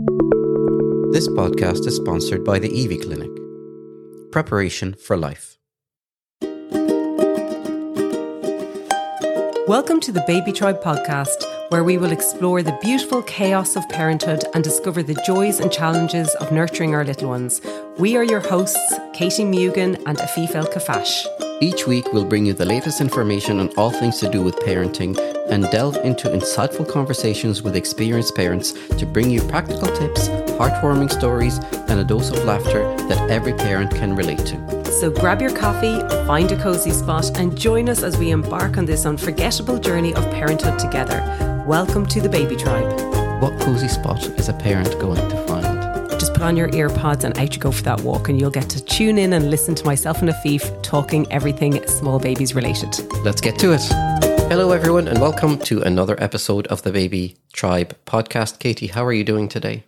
This podcast is sponsored by the Evie Clinic. Preparation for life. Welcome to the Baby Tribe podcast, where we will explore the beautiful chaos of parenthood and discover the joys and challenges of nurturing our little ones. We are your hosts, Katie Mugan and Afif El Kafash. Each week, we'll bring you the latest information on all things to do with parenting and delve into insightful conversations with experienced parents to bring you practical tips, heartwarming stories, and a dose of laughter that every parent can relate to. So grab your coffee, find a cozy spot, and join us as we embark on this unforgettable journey of parenthood together. Welcome to the Baby Tribe. What cozy spot is a parent going to find? Just put on your earpods and out you go for that walk, and you'll get to tune in and listen to myself and Afif talking everything small babies related. Let's get to it. Hello, everyone, and welcome to another episode of the Baby Tribe podcast. Katie, how are you doing today?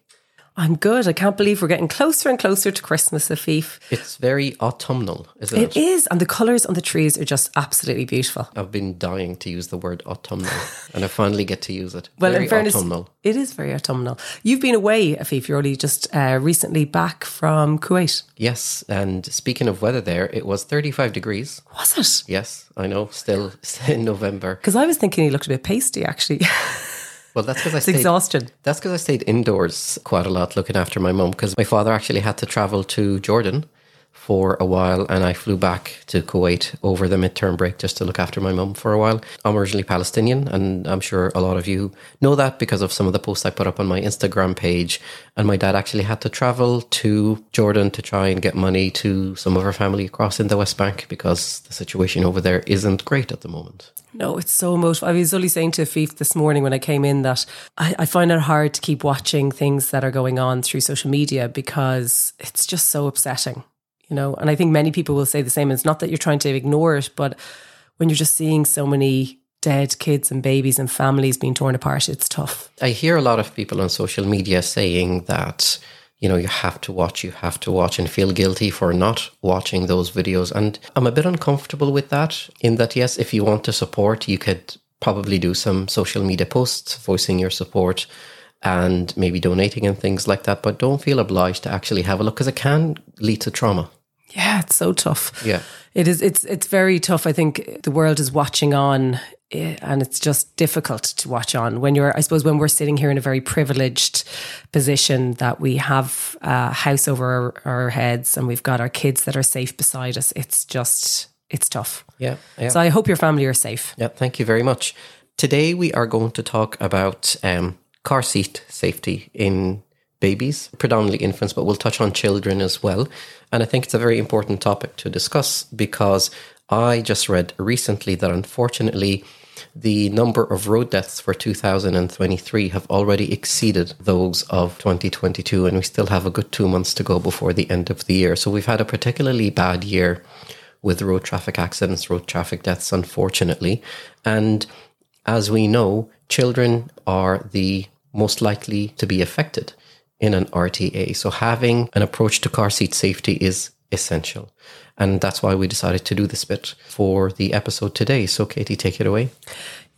I'm good. I can't believe we're getting closer and closer to Christmas, Afif. It's very autumnal, isn't it? It is, and the colours on the trees are just absolutely beautiful. I've been dying to use the word autumnal, and I finally get to use it. Well, very in fairness, autumnal. it is very autumnal. You've been away, Afif. You're only just uh, recently back from Kuwait. Yes, and speaking of weather, there it was 35 degrees. Was it? Yes, I know. Still, still in November. Because I was thinking he looked a bit pasty, actually. Well, that's because I stayed. exhaustion. That's because I stayed indoors quite a lot, looking after my mum. Because my father actually had to travel to Jordan for a while, and I flew back to Kuwait over the midterm break just to look after my mum for a while. I'm originally Palestinian, and I'm sure a lot of you know that because of some of the posts I put up on my Instagram page. And my dad actually had to travel to Jordan to try and get money to some of our family across in the West Bank because the situation over there isn't great at the moment. No, it's so emotional. I was only saying to Afif this morning when I came in that I, I find it hard to keep watching things that are going on through social media because it's just so upsetting, you know. And I think many people will say the same. It's not that you're trying to ignore it, but when you're just seeing so many dead kids and babies and families being torn apart, it's tough. I hear a lot of people on social media saying that you know you have to watch, you have to watch, and feel guilty for not watching those videos. And I'm a bit uncomfortable with that. In that, yes, if you want to support, you could probably do some social media posts voicing your support and maybe donating and things like that. But don't feel obliged to actually have a look because it can lead to trauma. Yeah, it's so tough. Yeah. It is it's it's very tough. I think the world is watching on eh, and it's just difficult to watch on when you're I suppose when we're sitting here in a very privileged position that we have a house over our, our heads and we've got our kids that are safe beside us. It's just it's tough. Yeah. yeah. So I hope your family are safe. Yeah, thank you very much. Today we are going to talk about um, car seat safety in babies, predominantly infants, but we'll touch on children as well. And I think it's a very important topic to discuss because I just read recently that unfortunately the number of road deaths for 2023 have already exceeded those of 2022, and we still have a good two months to go before the end of the year. So we've had a particularly bad year with road traffic accidents, road traffic deaths, unfortunately. And as we know, children are the most likely to be affected in an RTA. So having an approach to car seat safety is essential. And that's why we decided to do this bit for the episode today. So, Katie, take it away.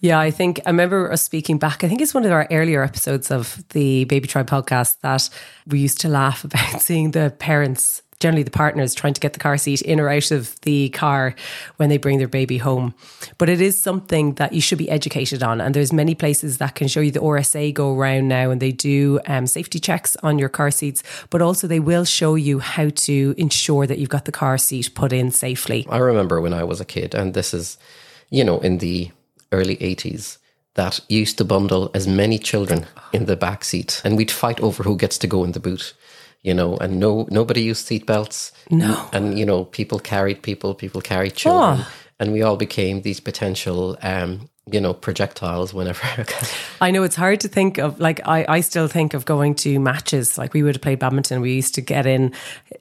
Yeah, I think I remember us speaking back. I think it's one of our earlier episodes of the Baby Tribe podcast that we used to laugh about seeing the parents, generally the partners, trying to get the car seat in or out of the car when they bring their baby home. But it is something that you should be educated on. And there's many places that can show you the RSA go around now and they do um, safety checks on your car seats, but also they will show you how to ensure that you've got the car seat put in safely. I remember when I was a kid, and this is, you know, in the early 80s that used to bundle as many children in the back seat and we'd fight over who gets to go in the boot you know and no nobody used seatbelts. No. and you know people carried people people carried children Oh. and we all became these potential um you know projectiles whenever I know it's hard to think of. Like I, I still think of going to matches. Like we would have played badminton. We used to get in.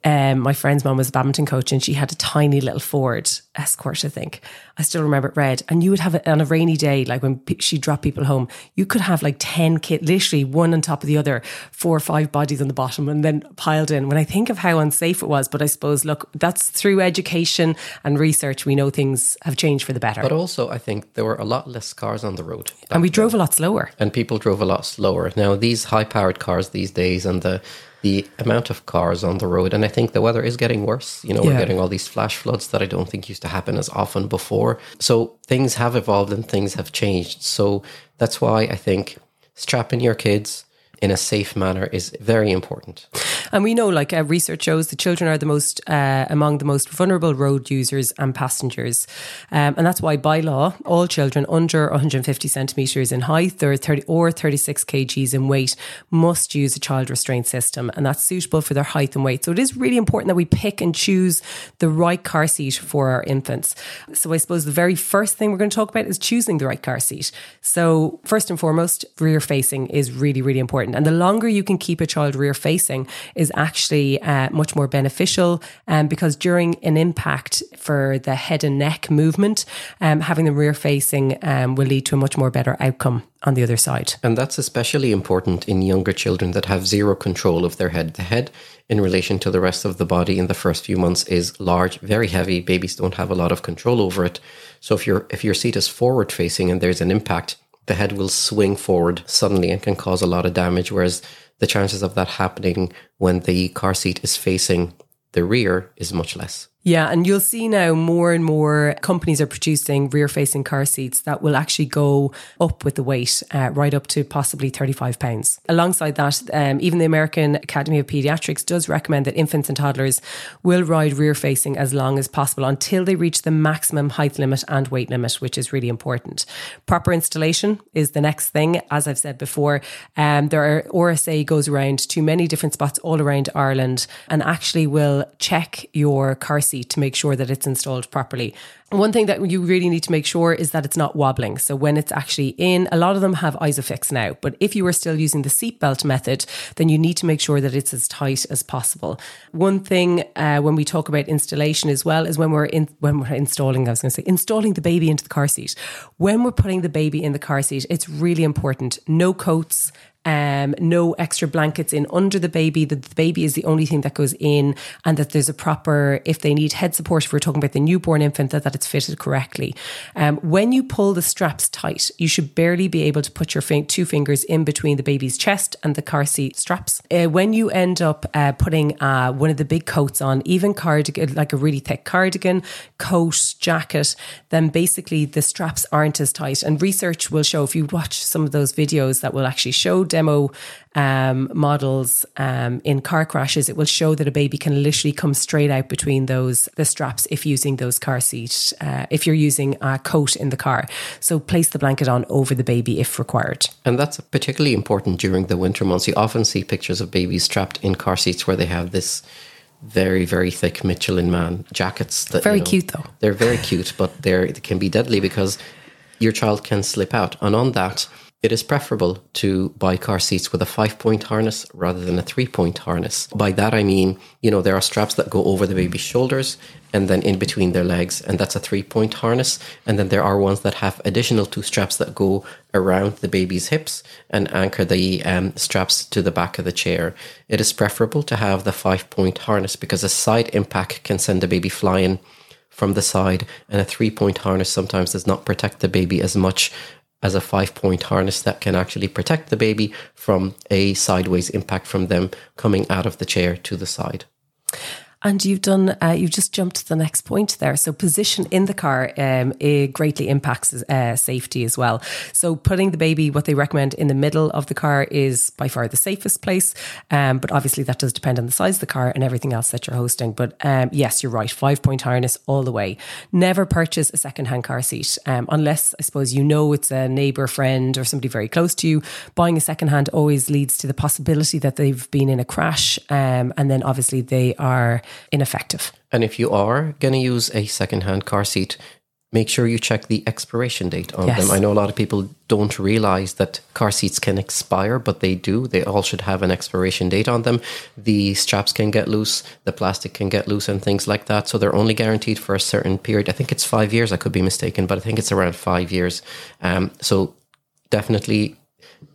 Um, my friend's mom was a badminton coach, and she had a tiny little Ford Escort, I think. I still remember it red. And you would have it on a rainy day, like when she dropped people home, you could have like 10 kids, literally one on top of the other, four or five bodies on the bottom and then piled in. When I think of how unsafe it was, but I suppose, look, that's through education and research, we know things have changed for the better. But also, I think there were a lot less cars on the road. And we drove a lot slower. And people drove a lot slower. Now, these high powered cars these days and the the amount of cars on the road. And I think the weather is getting worse. You know, we're getting all these flash floods that I don't think used to happen as often before. So things have evolved and things have changed. So that's why I think strapping your kids in a safe manner is very important. And we know, like uh, research shows, the children are the most uh, among the most vulnerable road users and passengers, um, and that's why by law, all children under 150 centimeters in height or 30 or 36 kgs in weight must use a child restraint system, and that's suitable for their height and weight. So it is really important that we pick and choose the right car seat for our infants. So I suppose the very first thing we're going to talk about is choosing the right car seat. So first and foremost, rear facing is really really important important. And the longer you can keep a child rear facing is actually uh, much more beneficial um, because during an impact for the head and neck movement, um, having them rear facing um, will lead to a much more better outcome on the other side. And that's especially important in younger children that have zero control of their head. The head, in relation to the rest of the body in the first few months, is large, very heavy. Babies don't have a lot of control over it. So if your if your seat is forward facing and there's an impact, the head will swing forward suddenly and can cause a lot of damage. Whereas the chances of that happening when the car seat is facing the rear is much less. Yeah, and you'll see now more and more companies are producing rear facing car seats that will actually go up with the weight, uh, right up to possibly 35 pounds. Alongside that, um, even the American Academy of Pediatrics does recommend that infants and toddlers will ride rear facing as long as possible until they reach the maximum height limit and weight limit, which is really important. Proper installation is the next thing. As I've said before, um, there are RSA goes around to many different spots all around Ireland and actually will check your car seat to make sure that it's installed properly. One thing that you really need to make sure is that it's not wobbling. So when it's actually in, a lot of them have Isofix now, but if you are still using the seatbelt method, then you need to make sure that it's as tight as possible. One thing uh, when we talk about installation as well is when we're in when we're installing, I was going to say installing the baby into the car seat. When we're putting the baby in the car seat, it's really important. No coats, um, no extra blankets in under the baby, that the baby is the only thing that goes in, and that there's a proper, if they need head support, if we're talking about the newborn infant, that, that it's fitted correctly. Um, when you pull the straps tight, you should barely be able to put your two fingers in between the baby's chest and the car seat straps. Uh, when you end up uh, putting uh, one of the big coats on, even cardigan, like a really thick cardigan, coat, jacket, then basically the straps aren't as tight. And research will show, if you watch some of those videos that will actually show demo um, models um, in car crashes, it will show that a baby can literally come straight out between those the straps if using those car seats. Uh, if you're using a coat in the car, so place the blanket on over the baby if required. And that's particularly important during the winter months. You often see pictures of babies trapped in car seats where they have this very very thick Michelin man jackets. That, very you know, cute though. They're very cute, but they're they can be deadly because your child can slip out. And on that, it is preferable to buy car seats with a five point harness rather than a three point harness. By that I mean, you know, there are straps that go over the baby's shoulders and then in between their legs, and that's a three point harness. And then there are ones that have additional two straps that go around the baby's hips and anchor the um, straps to the back of the chair. It is preferable to have the five point harness because a side impact can send the baby flying from the side, and a three point harness sometimes does not protect the baby as much as a five point harness that can actually protect the baby from a sideways impact from them coming out of the chair to the side. And you've done, uh, you've just jumped to the next point there. So position in the car um, greatly impacts uh, safety as well. So putting the baby, what they recommend in the middle of the car is by far the safest place. Um, but obviously that does depend on the size of the car and everything else that you're hosting. But um, yes, you're right. Five point harness all the way. Never purchase a second hand car seat um, unless I suppose you know it's a neighbor, friend, or somebody very close to you. Buying a second hand always leads to the possibility that they've been in a crash, um, and then obviously they are ineffective. And if you are going to use a second-hand car seat, make sure you check the expiration date on Yes. them. I know a lot of people don't realize that car seats can expire, but they do. They all should have an expiration date on them. The straps can get loose, the plastic can get loose, and things like that. So they're only guaranteed for a certain period. I think it's five years. I could be mistaken, but I think it's around five years. Um, so definitely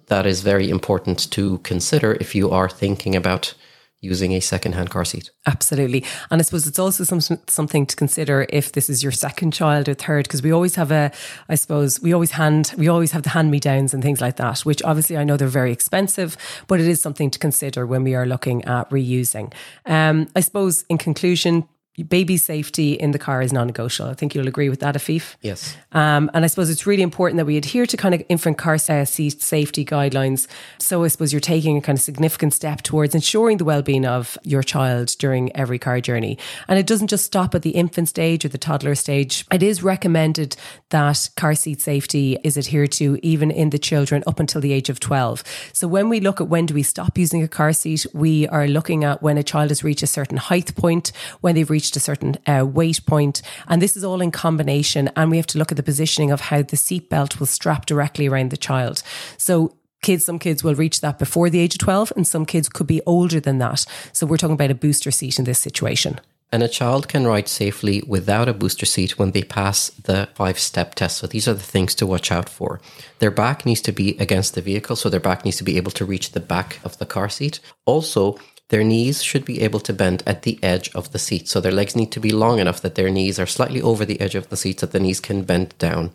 that is very important to consider if you are thinking about using a second-hand car seat. Absolutely. And I suppose it's also some, something to consider if this is your second child or third, because we always have a, I suppose, we always hand, we always have the hand me downs and things like that, which obviously I know they're very expensive, but it is something to consider when we are looking at reusing. Um, I suppose in conclusion, baby safety in the car is non-negotiable. I think you'll agree with that, Afif. Yes. Um, and I suppose it's really important that we adhere to kind of infant car seat safety guidelines. So I suppose you're taking a kind of significant step towards ensuring the well-being of your child during every car journey. And it doesn't just stop at the infant stage or the toddler stage. It is recommended that car seat safety is adhered to even in the children up until the age of 12. So when we look at when do we stop using a car seat, we are looking at when a child has reached a certain height point, when they've reached a certain uh, weight point, and this is all in combination. And we have to look at the positioning of how the seatbelt will strap directly around the child. So kids, some kids will reach that before the age of 12, and some kids could be older than that. So we're talking about a booster seat in this situation. And a child can ride safely without a booster seat when they pass the five step test. So these are the things to watch out for. Their back needs to be against the vehicle, so their back needs to be able to reach the back of the car seat. Also, their knees should be able to bend at the edge of the seat. So their legs need to be long enough that their knees are slightly over the edge of the seat so that the knees can bend down.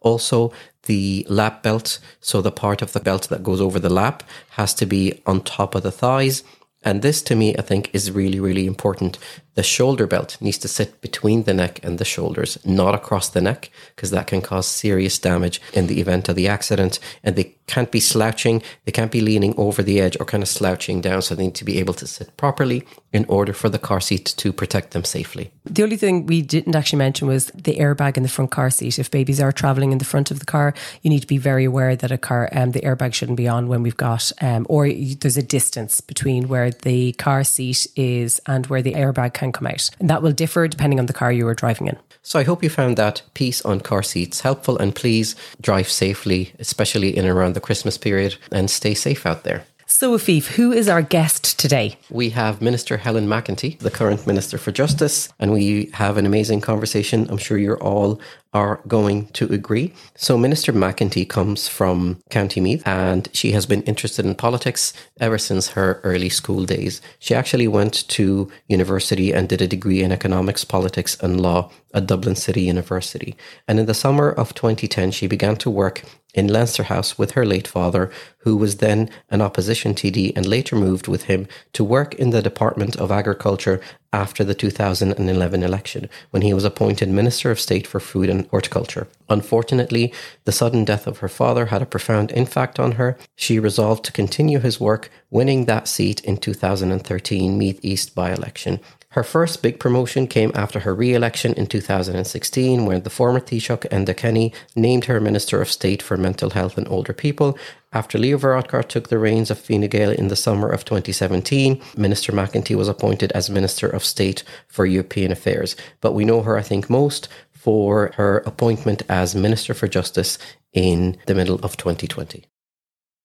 Also, the lap belt, so the part of the belt that goes over the lap, has to be on top of the thighs. And this to me, I think, is really, really important. The shoulder belt needs to sit between the neck and the shoulders, not across the neck, because that can cause serious damage in the event of the accident. And they can't be slouching, they can't be leaning over the edge or kind of slouching down. So they need to be able to sit properly in order for the car seat to protect them safely. The only thing we didn't actually mention was the airbag in the front car seat. If babies are traveling in the front of the car, you need to be very aware that a car, um, the airbag shouldn't be on when we've got, um, or there's a distance between where the car seat is and where the airbag can come out. And that will differ depending on the car you are driving in. So I hope you found that piece on car seats helpful and please drive safely, especially in and around the Christmas period, and stay safe out there. So, Afif, who is our guest today? We have Minister Helen McEntee, the current Minister for Justice, and we have an amazing conversation. I'm sure you're all are going to agree. So, Minister McEntee comes from County Meath and she has been interested in politics ever since her early school days. She actually went to university and did a degree in economics, politics, and law at Dublin City University. And in the summer of 2010, she began to work in Leinster House with her late father, who was then an opposition TD and later moved with him to work in the Department of Agriculture after the 2011 election, when he was appointed Minister of State for Food and Horticulture. Unfortunately, the sudden death of her father had a profound impact on her. She resolved to continue his work, winning that seat in 2013 Meath East by election. Her first big promotion came after her re election in 2016, when the former Taoiseach Enda Kenny named her Minister of State for Mental Health and Older People. After Leo Varadkar took the reins of Fine Gael in the summer of 2017, Minister McEntee was appointed as Minister of State for European Affairs. But we know her, I think, most for her appointment as Minister for Justice in the middle of 2020.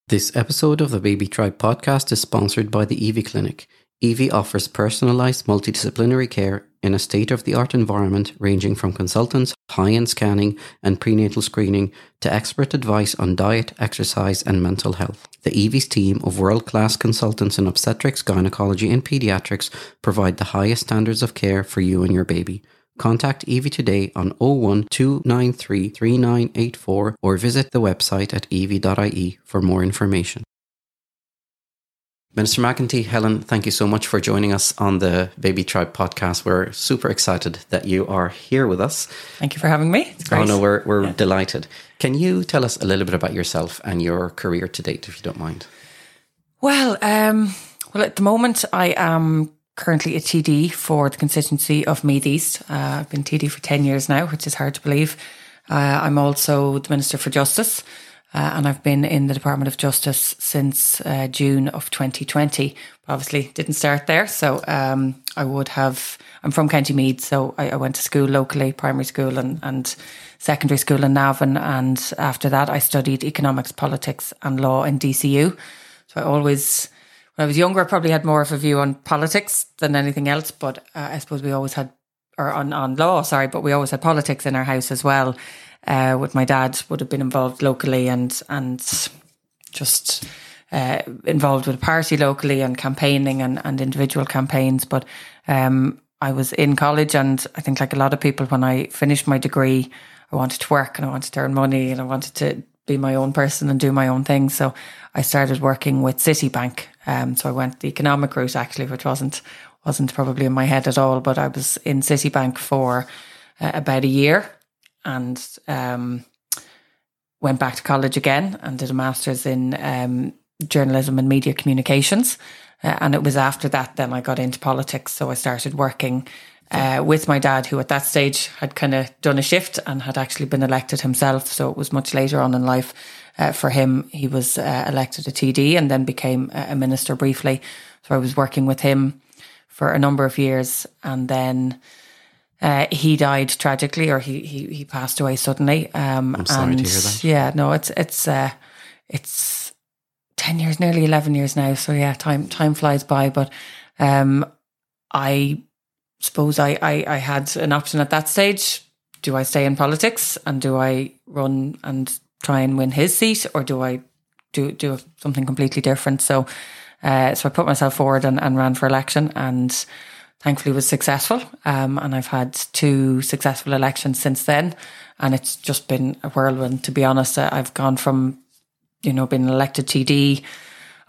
This episode of the Baby Tribe podcast is sponsored by the Evie Clinic. Evie offers personalized multidisciplinary care in a state of the art environment ranging from consultants, high end scanning, and prenatal screening to expert advice on diet, exercise, and mental health. The Evie's team of world class consultants in obstetrics, gynecology, and pediatrics provide the highest standards of care for you and your baby. Contact Evie today on 01 293 3984 or visit the website at evie.ie for more information. Minister McEntee, Helen, thank you so much for joining us on the Baby Tribe podcast. We're super excited that you are here with us. Thank you for having me. It's great. Oh no, we're we're delighted. Can you tell us a little bit about yourself and your career to date, if you don't mind? Well, um, well, at the moment, I am currently a TD for the constituency of Meath East. Uh, I've been TD for ten years now, which is hard to believe. Uh, I'm also the Minister for Justice. Uh, and I've been in the Department of Justice since uh, June of 2020. Obviously, didn't start there, so um, I would have. I'm from County Meath, so I, I, went to school locally, primary school and, and secondary school in Navan, and after that, I studied economics, politics, and law in DCU. So I always, when I was younger, I probably had more of a view on politics than anything else, but uh, I suppose we always had, or on, on law, sorry, but we always had politics in our house as well uh, with my dad would have been involved locally and and just uh, involved with a party locally and campaigning and, and individual campaigns. But um, I was in college, and I think like a lot of people, when I finished my degree, I wanted to work and I wanted to earn money and I wanted to be my own person and do my own thing. So I started working with Citibank. Um, so I went the economic route actually, which wasn't wasn't probably in my head at all. But I was in Citibank for uh, about a year, and um, went back to college again and did a master's in um, journalism and media communications. Uh, and it was after that then I got into politics. So I started working uh, with my dad, who at that stage had kind of done a shift and had actually been elected himself. So it was much later on in life uh, for him. He was uh, elected a TD and then became a minister briefly. So I was working with him for a number of years and then uh, he died tragically, or he he, he passed away suddenly. Um, I'm sorry and, to hear that. Yeah, no, it's it's uh, it's ten years, nearly eleven years now. So yeah, time time flies by. But um, I suppose I, I I had an option at that stage. Do I stay in politics and do I run and try and win his seat, or do I do do something completely different? So, uh, so I put myself forward and, and ran for election and thankfully was successful. Um, and I've had two successful elections since then. And it's just been a whirlwind, to be honest. I've gone from, you know, being elected TD.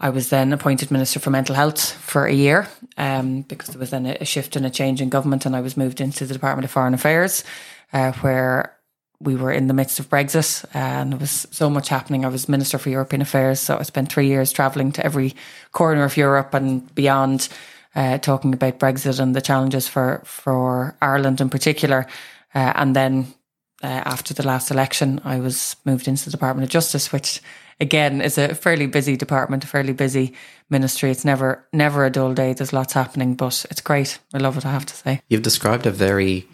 I was then appointed Minister for Mental Health for a year um, because there was then a shift and a change in government, and I was moved into the Department of Foreign Affairs, uh, where we were in the midst of Brexit and there was so much happening. I was Minister for European Affairs, so I spent three years travelling to every corner of Europe and beyond uh, talking about Brexit and the challenges for for Ireland in particular. Uh, and then uh, after the last election, I was moved into the Department of Justice, which again is a fairly busy department, a fairly busy ministry. It's never never a dull day. There's lots happening, but it's great. I love it. I have to say. You've described a very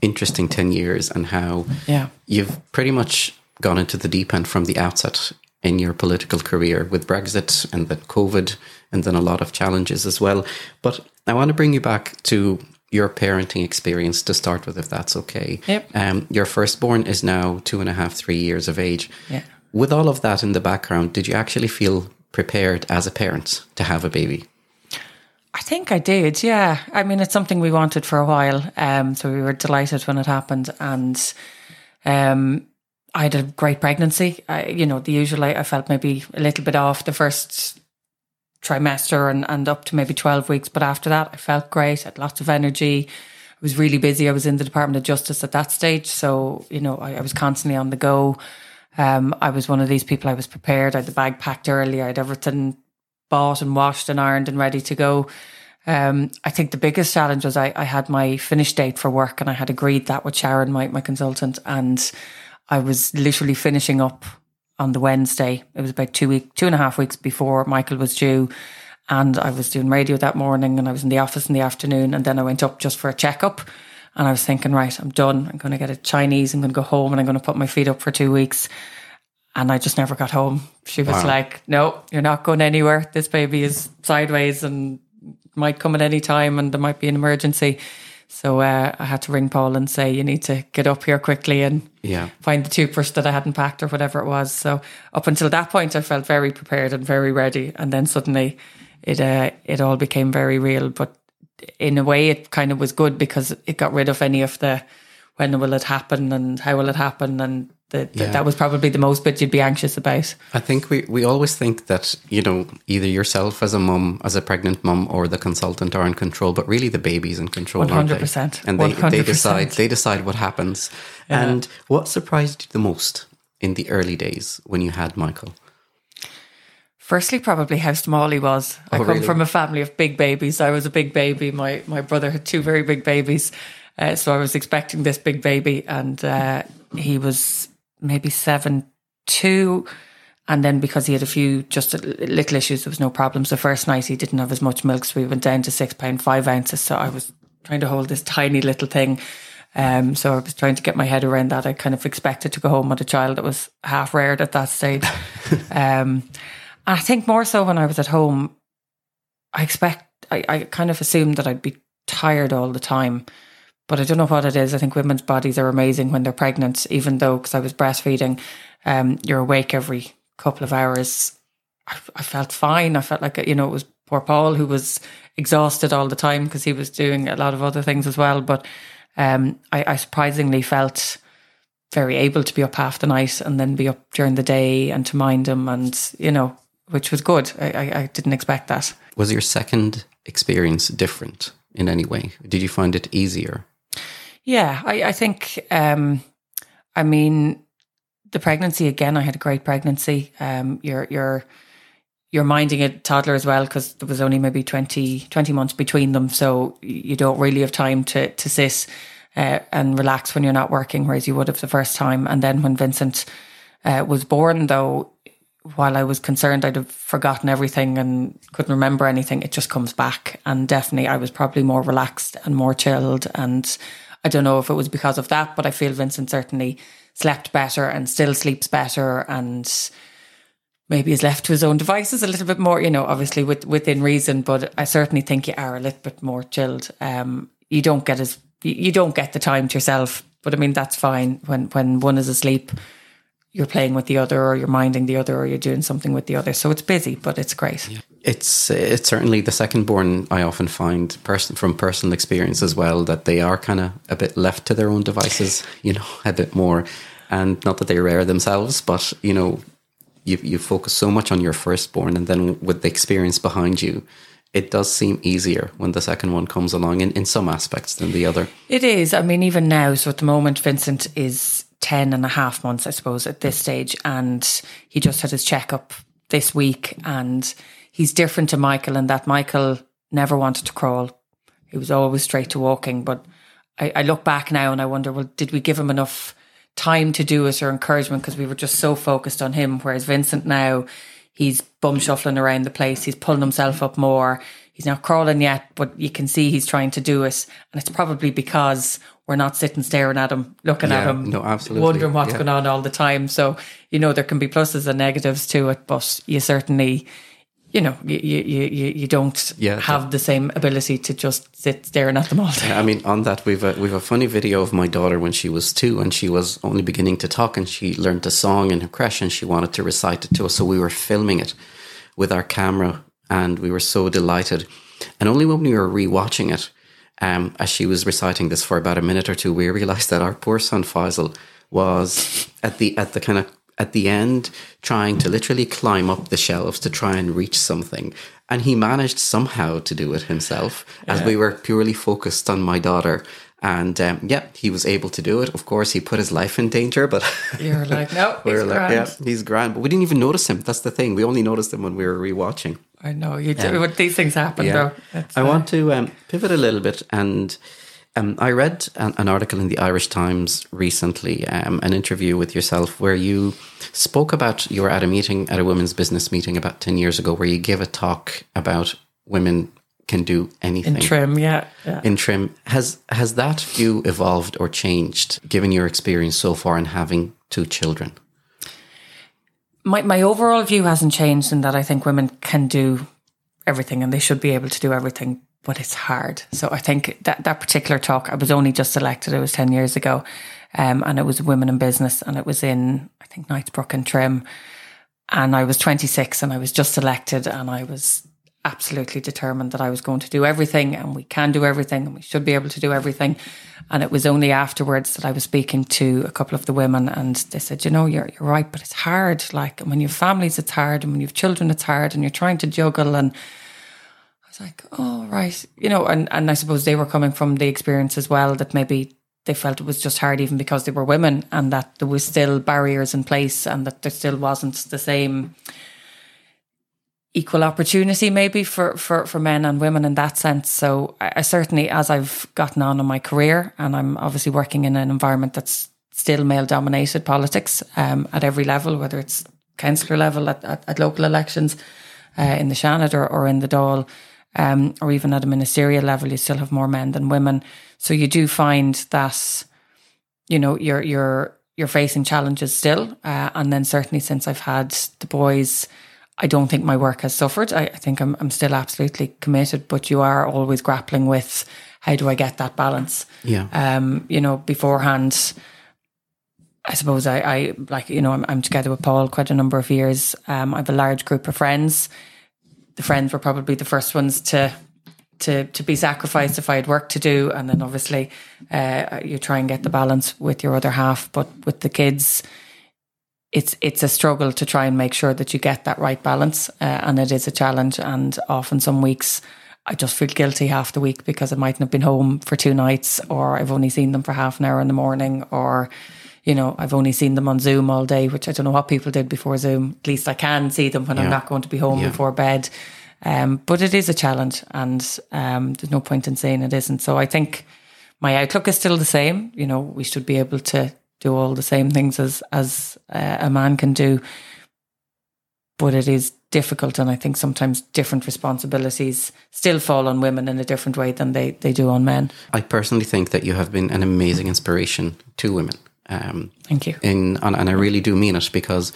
interesting 10 years and how yeah. you've pretty much gone into the deep end from the outset in your political career with Brexit and then COVID and then a lot of challenges as well. But I want to bring you back to your parenting experience to start with, if that's okay. Yep. Um, your firstborn is now two and a half, three years of age. Yeah. With all of that in the background, did you actually feel prepared as a parent to have a baby? I think I did, yeah. I mean, it's something we wanted for a while. Um, so we were delighted when it happened. And um, I had a great pregnancy. I, you know, the usual, I, I, felt maybe a little bit off the first trimester and, and up to maybe 12 weeks. But after that, I felt great. I had lots of energy. I was really busy. I was in the Department of Justice at that stage. So, you know, I, I was constantly on the go. Um, I was one of these people, I was prepared. I had the bag packed early. I had everything bought and washed and ironed and ready to go. Um, I think the biggest challenge was I, I had my finish date for work and I had agreed that with Sharon, my, my consultant. And I was literally finishing up on the Wednesday. It was about two week, two and a half weeks before Michael was due. And I was doing radio that morning and I was in the office in the afternoon. And then I went up just for a checkup. And I was thinking, right, I'm done. I'm going to get a Chinese. I'm going to go home and I'm going to put my feet up for two weeks. And I just never got home. She was wow. like, no, you're not going anywhere. This baby is sideways and might come at any time and there might be an emergency. So uh, I had to ring Paul and say, you need to get up here quickly and yeah. find the toothbrush that I hadn't packed or whatever it was. So up until that point, I felt very prepared and very ready. And then suddenly it, uh, it all became very real. But in a way, it kind of was good because it got rid of any of the when will it happen and how will it happen and the, the, yeah. that was probably the most bit you'd be anxious about. I think we, we always think that, you know, either yourself as a mum, as a pregnant mum, or the consultant are in control, but really the baby's in control. 100%. And they, 100%. they decide they decide what happens. Yeah. And what surprised you the most in the early days when you had Michael? Firstly, probably how small he was. Oh, I come really? from a family of big babies. I was a big baby. My my brother had two very big babies, uh, so I was expecting this big baby, and uh, he was maybe seven two. And then because he had a few just little issues, there was no problems. The first night he didn't have as much milk, so we went down to six pound five ounces. So I was trying to hold this tiny little thing. Um, so I was trying to get my head around that. I kind of expected to go home with a child that was half reared at that stage. um, I think more so when I was at home, I expect I, I kind of assumed that I'd be tired all the time. But I don't know what it is. I think women's bodies are amazing when they're pregnant, even though because I was breastfeeding, um, you're awake every couple of hours. I, I, felt fine. I felt like you know it was poor Paul who was exhausted all the time because he was doing a lot of other things as well. But um, I, I surprisingly felt very able to be up half the night and then be up during the day and to mind him and you know which was good. I, I, I didn't expect that. Was your second experience different in any way? Did you find it easier? Yeah, I, I think, um, I mean, the pregnancy again, I had a great pregnancy. Um, you're, you're, you're minding a toddler as well because there was only maybe 20, 20 months between them. So you don't really have time to, to sit uh, and relax when you're not working, whereas you would have the first time. And then when Vincent uh, was born, though, while I was concerned I'd have forgotten everything and couldn't remember anything, it just comes back. And definitely I was probably more relaxed and more chilled. And I don't know if it was because of that, but I feel Vincent certainly slept better and still sleeps better and maybe is left to his own devices a little bit more, you know, obviously with, within reason, but I certainly think you are a little bit more chilled. Um, you don't get as, you don't get the time to yourself, but I mean, that's fine when, when one is asleep you're playing with the other or you're minding the other or you're doing something with the other. So it's busy, but it's great. Yeah. It's it's certainly the second born I often find person from personal experience as well that they are kind of a bit left to their own devices, you know, a bit more and not that they're rare themselves, but you know, you you focus so much on your firstborn and then with the experience behind you, it does seem easier when the second one comes along in, in some aspects than the other. It is. I mean, even now, so at the moment, Vincent is 10 and a half months, I suppose, at this stage. And he just had his checkup this week. And he's different to Michael in that Michael never wanted to crawl. He was always straight to walking. But I, I look back now and I wonder, well, did we give him enough time to do it or encouragement? Because we were just so focused on him. Whereas Vincent now, he's bum shuffling around the place. He's pulling himself up more. He's not crawling yet, but you can see he's trying to do it. And it's probably because we're not sitting staring at him, looking yeah, at him, no, absolutely. wondering what's yeah. going on all the time. So, you know, there can be pluses and negatives to it, but you certainly, you know, you you you, you don't yeah, have the same ability to just sit staring at them all day. I mean, on that, we've a, we've a funny video of my daughter when she was two and she was only beginning to talk and she learned a song in her creche and she wanted to recite it to us. So we were filming it with our camera and we were so delighted. And only when we were rewatching it, um, as she was reciting this for about a minute or two, we realized that our poor son Faisal was at the at the kind of at the end trying to literally climb up the shelves to try and reach something. And he managed somehow to do it himself as we were purely focused on my daughter. And um, yeah, he was able to do it. Of course, he put his life in danger, but you're like, no, we like, grand. yeah, he's grand. But we didn't even notice him. That's the thing. We only noticed him when we were rewatching. I know you do. Um, these things happen, yeah. though. I uh, want to um, pivot a little bit, and um, I read an, an, article in the Irish Times recently, um, an interview with yourself, where you spoke about you were at a meeting at a women's business meeting about ten years ago, where you gave a talk about women can do anything in Trim. Yeah, yeah. in Trim. Has has that view evolved or changed given your experience so far in having two children? my, my overall view hasn't changed in that I think women can do everything and they should be able to do everything, but it's hard. So I think that, that particular talk, I was only just elected, it was 10 years ago. Um, and it was women in business and it was in, I think, Knightsbrook and Trim. And I was 26 and I was just elected and I was absolutely determined that I was going to do everything and we can do everything and we should be able to do everything. And it was only afterwards that I was speaking to a couple of the women and they said, you know, you're, you're right, but it's hard. Like when you have families, it's hard. And when you have children, it's hard and you're trying to juggle. And was like, oh, right. You know, and, and I suppose they were coming from the experience as well that maybe they felt it was just hard even because they were women and that there was still barriers in place and that there still wasn't the same equal opportunity maybe for, for, for men and women in that sense. So I, I, certainly, as I've gotten on in my career, and I'm obviously working in an environment that's still male dominated politics um, at every level, whether it's councillor level at, at, at local elections uh, in the Seanad or, or in the Dáil, um, or even at a ministerial level, you still have more men than women. So you do find that, you know, you're you're you're facing challenges still. Uh, and then certainly since I've had the boys, I don't think my work has suffered. I, I think I'm I'm still absolutely committed, but you are always grappling with how do I get that balance? Yeah. Um, you know, beforehand, I suppose I, I like, you know, I'm, I'm together with Paul quite a number of years. Um, I have a large group of friends. The friends were probably the first ones to to to be sacrificed if I had work to do, and then obviously uh, you try and get the balance with your other half. But with the kids, it's it's a struggle to try and make sure that you get that right balance, uh, and it is a challenge. And often some weeks I just feel guilty half the week because I mightn't have been home for two nights, or I've only seen them for half an hour in the morning, or you know, I've only seen them on Zoom all day, which I don't know what people did before Zoom. At least I can see them when yeah. I'm not going to be home yeah. before bed. Um, but it is a challenge, and um, there's no point in saying it isn't. So I think my outlook is still the same. You know, we should be able to do all the same things as as uh, a man can do, but it is difficult and I think sometimes different responsibilities still fall on women in a different way than they, they do on men. I personally think that you have been an amazing inspiration to women. Um, Thank you. In, and, and I really do mean it because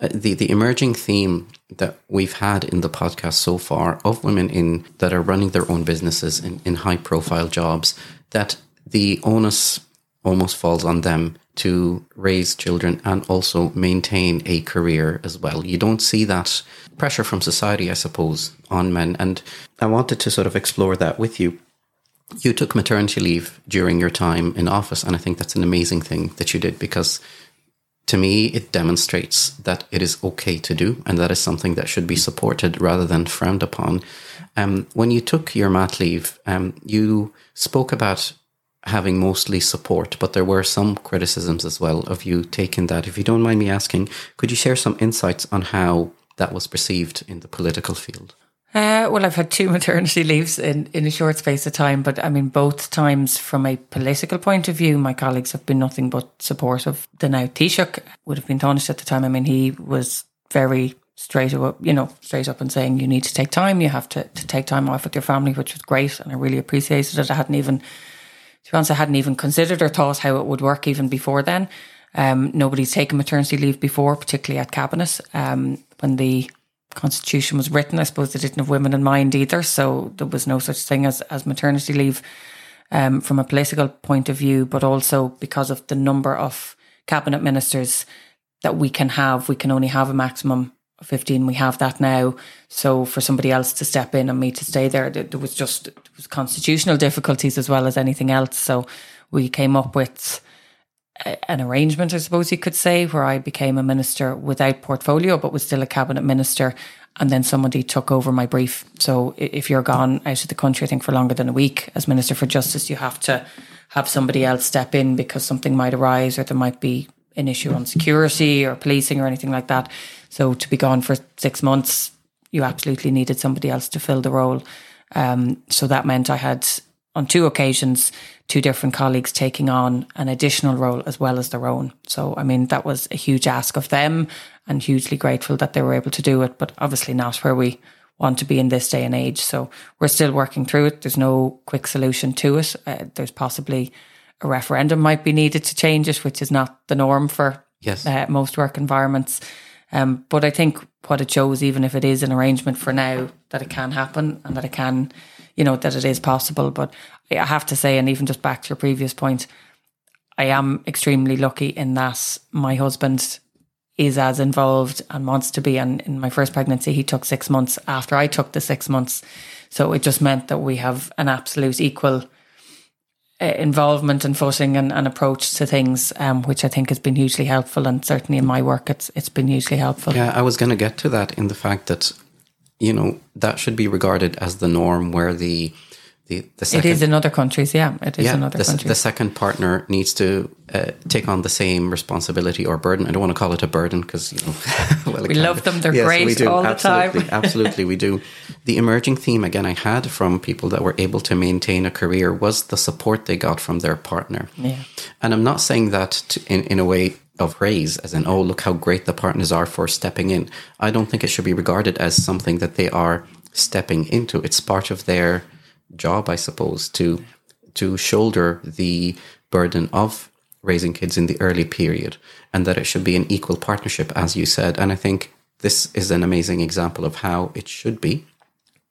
uh, the, the emerging theme that we've had in the podcast so far of women in that are running their own businesses in, in high profile jobs, that the onus almost falls on them to raise children and also maintain a career as well. You don't see that pressure from society, I suppose, on men. And I wanted to sort of explore that with you. You took maternity leave during your time in office, and I think that's an amazing thing that you did because to me, it demonstrates that it is okay to do, and that is something that should be supported rather than frowned upon. Um, when you took your mat leave, um, you spoke about having mostly support, but there were some criticisms as well of you taking that. If you don't mind me asking, could you share some insights on how that was perceived in the political field? Uh, well, I've had two maternity leaves in, in a short space of time, but I mean, both times from a political point of view, my colleagues have been nothing but supportive. The now Taoiseach would have been Tánaiste at the time. I mean, he was very straight up, you know, straight up and saying, you need to take time, you have to, to take time off with your family, which was great. And I really appreciated it. I hadn't even to be honest, I hadn't even considered or thought how it would work even before then. Um, nobody's taken maternity leave before, particularly at cabinet. Um, when the constitution was written, I suppose they didn't have women in mind either, so there was no such thing as as maternity leave um, from a political point of view, but also because of the number of cabinet ministers that we can have, we can only have a maximum of 15 we have that now. So for somebody else to step in and me to stay there there was just there was constitutional difficulties as well as anything else. So we came up with an arrangement i suppose you could say where i became a minister without portfolio but was still a cabinet minister and then somebody took over my brief so if you're gone out of the country i think for longer than a week as minister for justice you have to have somebody else step in because something might arise or there might be an issue on security or policing or anything like that so to be gone for six months, you absolutely needed somebody else to fill the role. Um, so that meant I had, on two occasions, two different colleagues taking on an additional role as well as their own. So, I mean, that was a huge ask of them and hugely grateful that they were able to do it, but obviously not where we want to be in this day and age. So we're still working through it. There's no quick solution to it. Uh, there's possibly a referendum might be needed to change it, which is not the norm for yes. uh, most work environments. Um, but I think what it shows, even if it is an arrangement for now, that it can happen and that it can, you know, that it is possible. But I have to say, and even just back to your previous point, I am extremely lucky in that my husband is as involved and wants to be. And in my first pregnancy, he took six months after I took the six months. So it just meant that we have an absolute equal uh, involvement and footing and, and, approach to things, um, which I think has been hugely helpful. And certainly in my work, it's it's been hugely helpful. Yeah, I was going to get to that in the fact that you know that should be regarded as the norm, where the the, the second, it is in other countries, yeah. It is yeah, in other the, countries. The second partner needs to uh, take on the same responsibility or burden. I don't want to call it a burden because you know, well, we love them. They're yes, great all absolutely, the time. absolutely, we do. The emerging theme again I had from people that were able to maintain a career was the support they got from their partner. Yeah. And I'm not saying that to, in in a way of praise, as in, oh, look how great the partners are for stepping in. I don't think it should be regarded as something that they are stepping into. It's part of their job, I suppose, to to shoulder the burden of raising kids in the early period, and that it should be an equal partnership, as you said. And I think this is an amazing example of how it should be.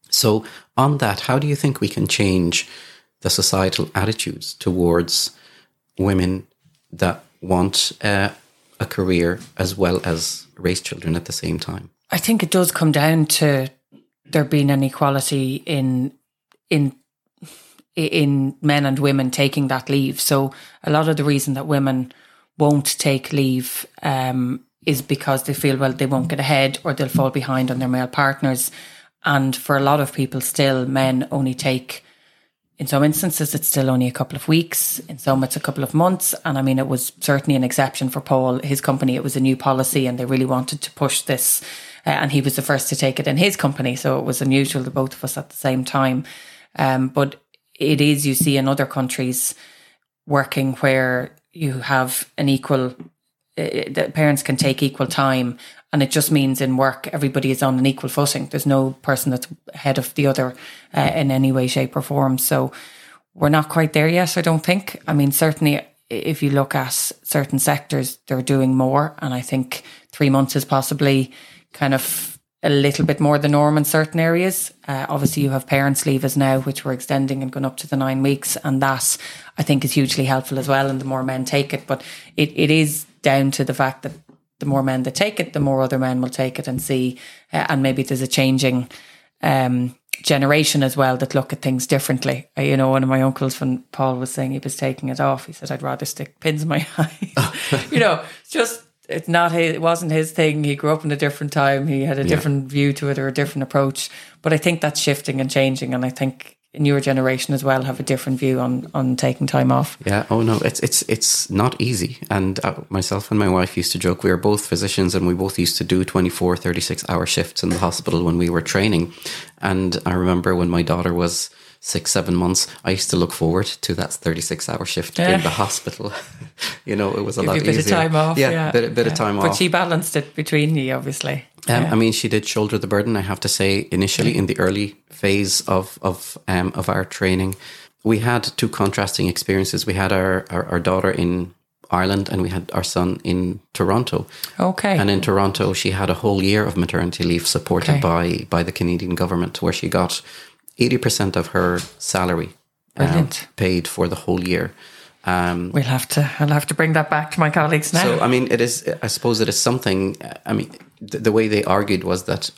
So, on that, how do you think we can change the societal attitudes towards women that want uh, a career as well as raise children at the same time? I think it does come down to there being an equality in in in men and women taking that leave. So a lot of the reason that women won't take leave um, is because they feel well they won't get ahead or they'll fall behind on their male partners. And for a lot of people, still men only take. In some instances, it's still only a couple of weeks. In some, it's a couple of months. And I mean, it was certainly an exception for Paul. His company, it was a new policy, and they really wanted to push this. Uh, and he was the first to take it in his company. So it was unusual to both of us at the same time. Um, but it is you see in other countries working where you have an equal uh, that parents can take equal time and it just means in work everybody is on an equal footing there's no person that's ahead of the other uh, in any way shape or form so we're not quite there yet i don't think i mean certainly if you look at certain sectors they're doing more and i think 3 months is possibly kind of a little bit more the norm in certain areas. Uh, obviously, you have parents' leavers now, which we're extending and going up to the nine weeks, and that I think is hugely helpful as well. And the more men take it, but it, it is down to the fact that the more men that take it, the more other men will take it and see, uh, and maybe there's a changing um, generation as well that look at things differently. Uh, you know, one of my uncles, when Paul was saying he was taking it off, he said, "I'd rather stick pins in my eyes." you know, just it's not his, it wasn't his thing. He grew up in a different time. He had a different view to it or a different approach. But I think that's shifting and changing, and I think newer generation as well have a different view on on taking time off. Yeah. Oh no, it's it's it's not easy. And uh, myself and my wife used to joke. We were both physicians, and we both used to do 24, 36 hour shifts in the hospital when we were training. And I remember when my daughter was six, seven months, I used to look forward to that 36 hour shift yeah. in the hospital. you know, it was a Give lot a bit easier. of time off. Yeah, yeah. a bit, bit yeah. of time but off. But she balanced it between you, obviously. Um, I mean, she did shoulder the burden. I have to say, initially in the early phase of of um, of our training, we had two contrasting experiences. We had our, our, our daughter in Ireland and we had our son in Toronto. Okay. And in Toronto, she had a whole year of maternity leave supported okay. by by the Canadian government, where she got 80% of her salary um, paid for the whole year. Um, we'll have to. I'll have to bring that back to my colleagues now. So, I mean, it is. I suppose it is something. I mean, the, the way they argued was that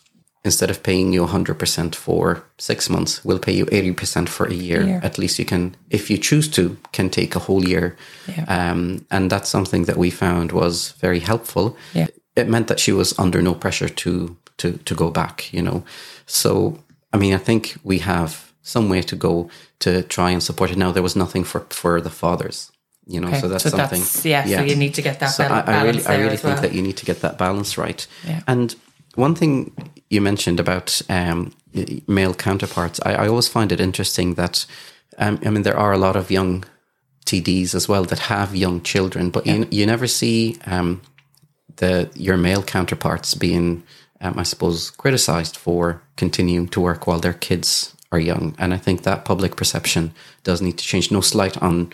instead of paying you 100% for six months, we'll pay you 80% for a year. year. At least you can, if you choose to, can take a whole year. Yeah. Um, and that's something that we found was very helpful. Yeah. It meant that she was under no pressure to to to go back. You know, so I mean, I think we have some way to go to try and support it. Now, there was nothing for for the fathers, you know, okay. so that's so something. That's, yeah, yeah, so you need to get that so balance. I, I really, I really think well. that you need to get that balance right. Yeah. And one thing you mentioned about um, male counterparts, I, I, always find it interesting that, um, I mean, there are a lot of young TDs as well that have young children, but yeah. you you never see um, the your male counterparts being um, I suppose, criticised for continuing to work while their kids are young. And I think that public perception does need to change. No slight on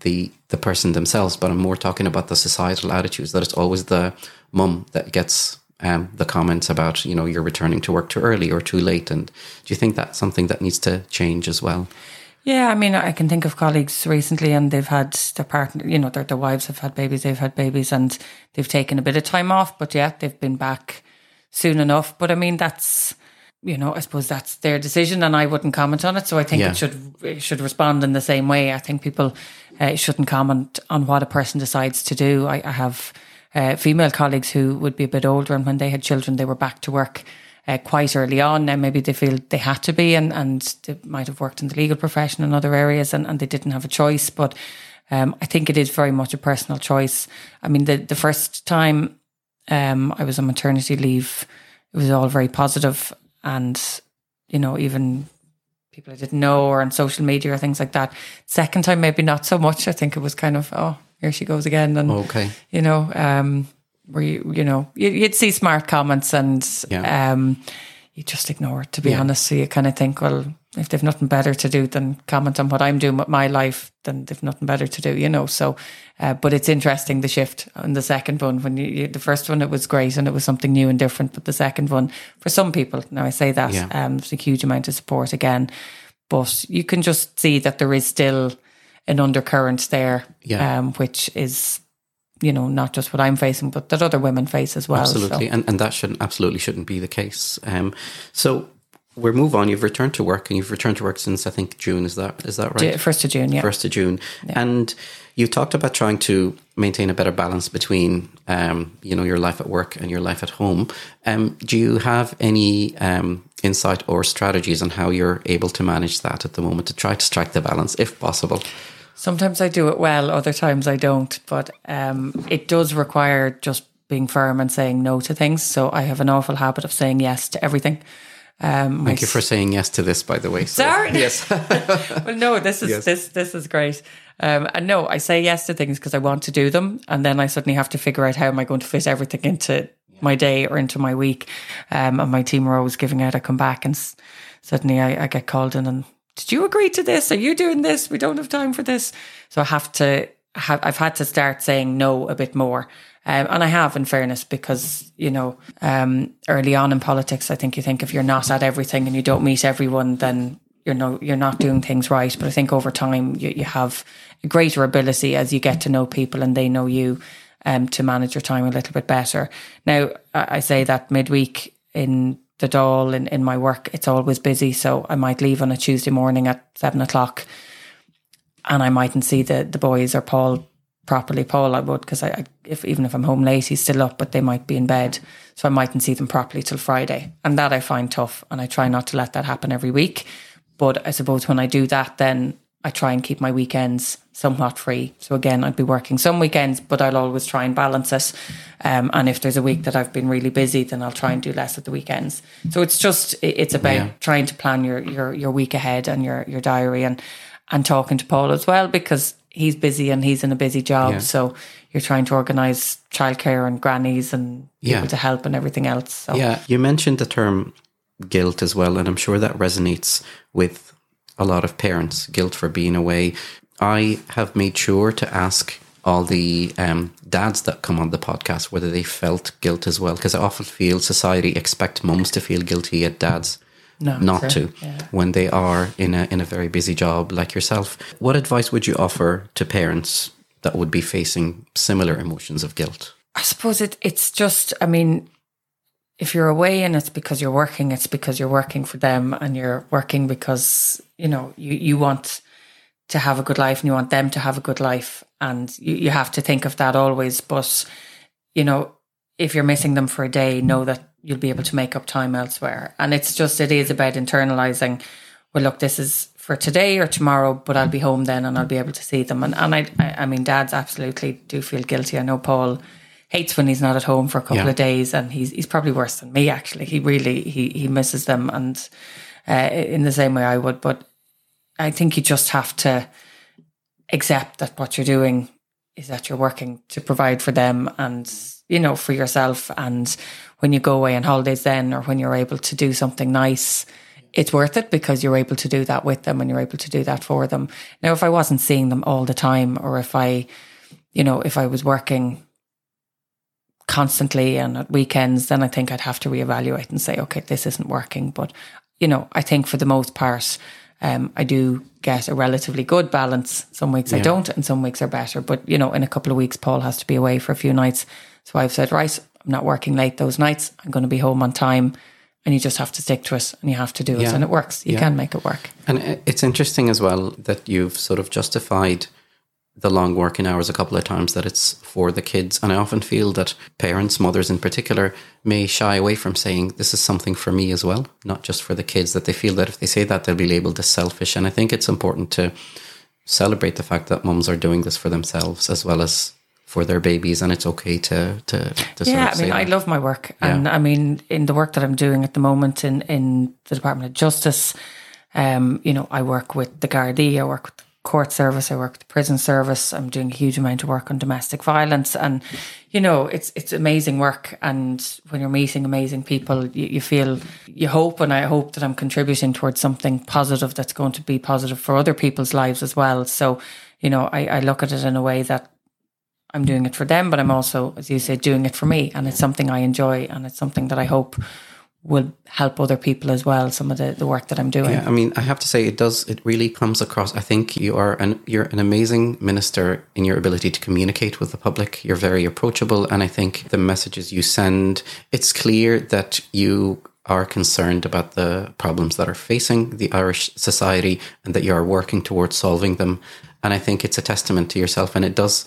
the the person themselves, but I'm more talking about the societal attitudes that it's always the mum that gets um, the comments about you know you're returning to work too early or too late. And do you think that's something that needs to change as well? Yeah, I mean, I can think of colleagues recently, and they've had their partner, you know, their, their wives have had babies, they've had babies, and they've taken a bit of time off, but yeah, they've been back soon enough. But I mean, that's you know, I suppose that's their decision, and I wouldn't comment on it. So I think yeah. it should it should respond in the same way. I think people uh, shouldn't comment on what a person decides to do. I, I have uh, female colleagues who would be a bit older, and when they had children, they were back to work. Uh, quite early on. Now, maybe they feel they had to be, and, and they might have worked in the legal profession in other areas, and, and they didn't have a choice. But um, I think it is very much a personal choice. I mean, the the first time um, I was on maternity leave. It was all very positive, and you know, even people I didn't know or on social media or things like that. Second time, maybe not so much. I think it was kind of oh, here she goes again. And, Okay. you know, um, where you, you know, you, you'd see smart comments and Yeah. um, you just ignore it, to be Yeah. honest. So you kind of think, well, if they've nothing better to do than comment on what I'm doing with my life, then they've nothing better to do, you know. So, uh, but it's interesting the shift on the second one. When you, you, the first one, it was great and it was something new and different. But the second one, for some people, now I say that, Yeah. um, there's a huge amount of support again. But you can just see that there is still an undercurrent there, Yeah. um, which is, you know, not just what I'm facing, but that other women face as well. Absolutely, So, and and that shouldn't absolutely shouldn't be the case. Um, so we're move on. You've returned to work, and you've returned to work since I think June. Is that is that right? First of June, yeah. First of June, and you talked about trying to maintain a better balance between, um, you know, your life at work and your life at home. Um, do you have any um, insight or strategies on how you're able to manage that at the moment to try to strike the balance, if possible? Sometimes I do it well, other times I don't. But um, it does require just being firm and saying no to things. So I have an awful habit of saying yes to everything. Um, Thank you for saying yes to this, by the way. So- Sorry. Yes. well, no, this is Yes. this this is great. Um, and no, I say yes to things because I want to do them, and then I suddenly have to figure out how am I going to fit everything into my day or into my week. Um, and my team are always giving out. I come back and s- suddenly I, I get called in and did you agree to this? Are you doing this? We don't have time for this. So I have to have I've had to start saying no a bit more. Um, and I have, in fairness, because you know, um, early on in politics, I think you think if you're not at everything and you don't meet everyone, then you're no, you're not doing things right. But I think over time, you, you have a greater ability as you get to know people and they know you, um, to manage your time a little bit better. Now, I say that midweek in the Dáil in, in my work, it's always busy, so I might leave on a Tuesday morning at seven o'clock and I mightn't see the the boys or Paul properly. Paul, I would because I, I if even if I'm home late, he's still up, but they might be in bed, so I mightn't see them properly till Friday, and that I find tough, and I try not to let that happen every week. But I suppose when I do that, then I try and keep my weekends somewhat free. So again, I'd be working some weekends, but I'll always try and balance it. Um, and if there's a week that I've been really busy, then I'll try and do less at the weekends. So it's just it's about Yeah. trying to plan your your your week ahead and your your diary and and talking to Paul as well because he's busy and he's in a busy job. Yeah. So you're trying to organise childcare and grannies and people to help and everything else. So Yeah, you mentioned the term guilt as well, and I'm sure that resonates with a lot of parents. Guilt for being away. I have made sure to ask all the um, dads that come on the podcast whether they felt guilt as well, because I often feel society expect mums to feel guilty, yet dads No, not true. to when they are in a in a very busy job like yourself. What advice would you offer to parents that would be facing similar emotions of guilt? I suppose it it's just I mean if you're away and it's because you're working, it's because you're working for them and you're working because, you know, you, you want to have a good life and you want them to have a good life. And you, you have to think of that always. But, you know, if you're missing them for a day, know that you'll be able to make up time elsewhere. And it's just, it is about internalizing, well, look, this is for today or tomorrow, but I'll be home then and I'll be able to see them. And, and I, I, I mean, dads absolutely do feel guilty. I know Paul hates when he's not at home for a couple Yeah. of days and he's, he's probably worse than me, actually. He really, he, he misses them and, uh, in the same way I would, but I think you just have to accept that what you're doing is that you're working to provide for them and you know for yourself and when you go away on holidays then or when you're able to do something nice it's worth it because you're able to do that with them and you're able to do that for them now if i wasn't seeing them all the time or if i you know if i was working constantly and at weekends then i think i'd have to reevaluate and say okay this isn't working but you know i think for the most part um, I do get a relatively good balance. Some weeks I don't, and some weeks are better. But you know, in a couple of weeks, Paul has to be away for a few nights. So I've said, right, I'm not working late those nights. I'm going to be home on time, and you just have to stick to it, and you have to do it, Yeah. and it works. You Yeah. can make it work. And it's interesting as well that you've sort of justified the long working hours a couple of times that it's for the kids. And I often feel that parents, mothers in particular, may shy away from saying this is something for me as well, not just for the kids, that they feel that if they say that, they'll be labeled as selfish. And I think it's important to celebrate the fact that mums are doing this for themselves as well as for their babies. And it's okay to, to, to yeah, I mean, I love my work, and I mean, in the work that I'm doing at the moment in in the Department of Justice, um, you know, I work with the Gardaí, I work with court service. I work with the prison service. I'm doing a huge amount of work on domestic violence, and you know, it's it's amazing work. And when you're meeting amazing people, you, you feel you hope, and I hope that I'm contributing towards something positive that's going to be positive for other people's lives as well. So, you know, I, I look at it in a way that I'm doing it for them, but I'm also, as you say, doing it for me, and it's something I enjoy, and it's something that I hope will help other people as well. Some of the, the work that I'm doing. Yeah, I mean, I have to say, it does. It really comes across. I think you are an you're an amazing minister in your ability to communicate with the public. You're very approachable, and I think the messages you send. It's clear that you are concerned about the problems that are facing the Irish society, and that you are working towards solving them. And I think it's a testament to yourself, and it does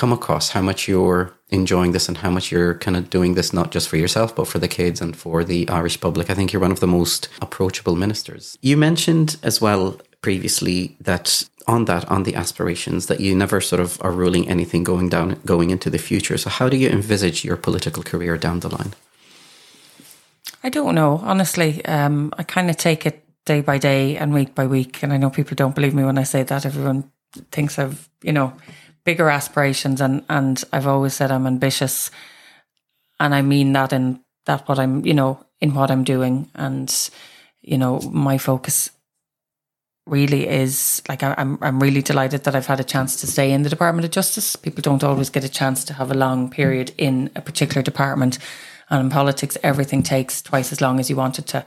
come across how much you're enjoying this and how much you're kind of doing this not just for yourself but for the kids and for the Irish public. I think you're one of the most approachable ministers. You mentioned as well previously that on that on the aspirations that you never sort of are ruling anything going down going into the future. So how do you envisage your political career down the line? I don't know, honestly. Um, I kind of take it day by day and week by week, and I know people don't believe me when I say that. Everyone thinks I've, you know, bigger aspirations and and I've always said I'm ambitious and I mean that in that what I'm you know in what I'm doing and you know my focus really is like I, I'm I'm really delighted that I've had a chance to stay in the Department of Justice. People don't always get a chance to have a long period in a particular department, and in politics, everything takes twice as long as you want it to.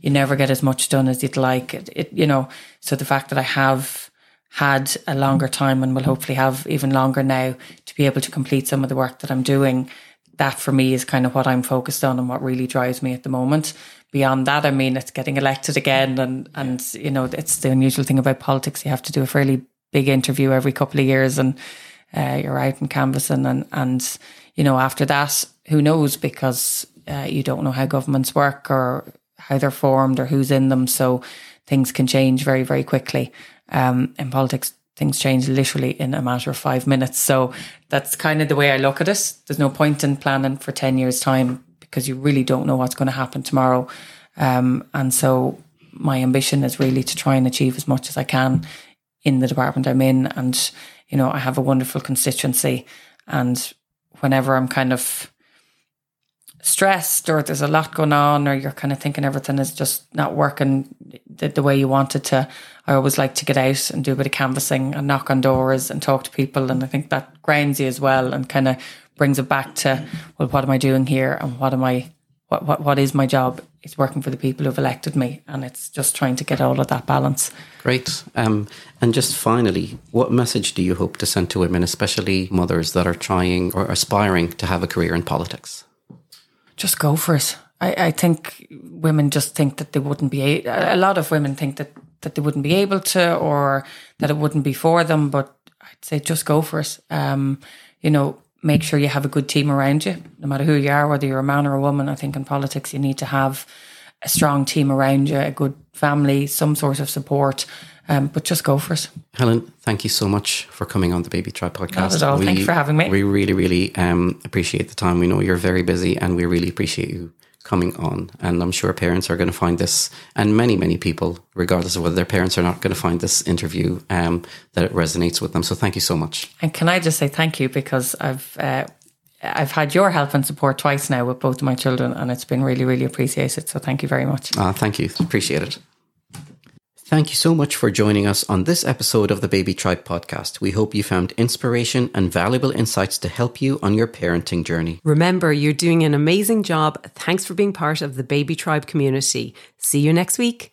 You never get as much done as you'd like. It, it you know. So the fact that I have had a longer time and will hopefully have even longer now to be able to complete some of the work that I'm doing. That for me is kind of what I'm focused on and what really drives me at the moment. Beyond that, I mean, it's getting elected again, and and you know, it's the unusual thing about politics. You have to do a fairly big interview every couple of years, and uh, you're out in canvassing, and and you know, after that, who knows? Because uh, you don't know how governments work or how they're formed or who's in them, so things can change very very quickly. Um, in politics, things change literally in a matter of five minutes. So that's kind of the way I look at it. There's no point in planning for 10 years' time because you really don't know what's going to happen tomorrow. Um, and so my ambition is really to try and achieve as much as I can in the department I'm in. And, you know, I have a wonderful constituency. And whenever I'm kind of stressed or there's a lot going on or you're kind of thinking everything is just not working the, the, way you want it to, I always like to get out and do a bit of canvassing and knock on doors and talk to people. And I think that grounds you as well and kind of brings it back to, well, what am I doing here and what am I, what, what, what is my job? It's working for the people who've elected me. And it's just trying to get all of that balance. Great. Um, and just finally, what message do you hope to send to women, especially mothers that are trying or aspiring to have a career in politics? Just go for it. I, I think women just think that they wouldn't be. A, a lot of women think that that they wouldn't be able to, or that it wouldn't be for them. But I'd say just go for it. Um, you know, make sure you have a good team around you, no matter who you are, whether you're a man or a woman. I think in politics you need to have a strong team around you, a good family, some sort of support. Um, but just go for it. Helen, thank you so much for coming on the Baby Tribe podcast. Not at all. We, Thanks for having me. We really, really um, appreciate the time. We know you're very busy and we really appreciate you coming on. And I'm sure parents are going to find this, and many, many people, regardless of whether their parents are not, going to find this interview um, that it resonates with them. So thank you so much. And can I just say thank you because I've. Uh, I've had your help and support twice now with both of my children, and it's been really, really appreciated. So thank you very much. Uh, thank you. Appreciate it. Thank you so much for joining us on this episode of the Baby Tribe podcast. We hope you found inspiration and valuable insights to help you on your parenting journey. Remember, you're doing an amazing job. Thanks for being part of the Baby Tribe community. See you next week.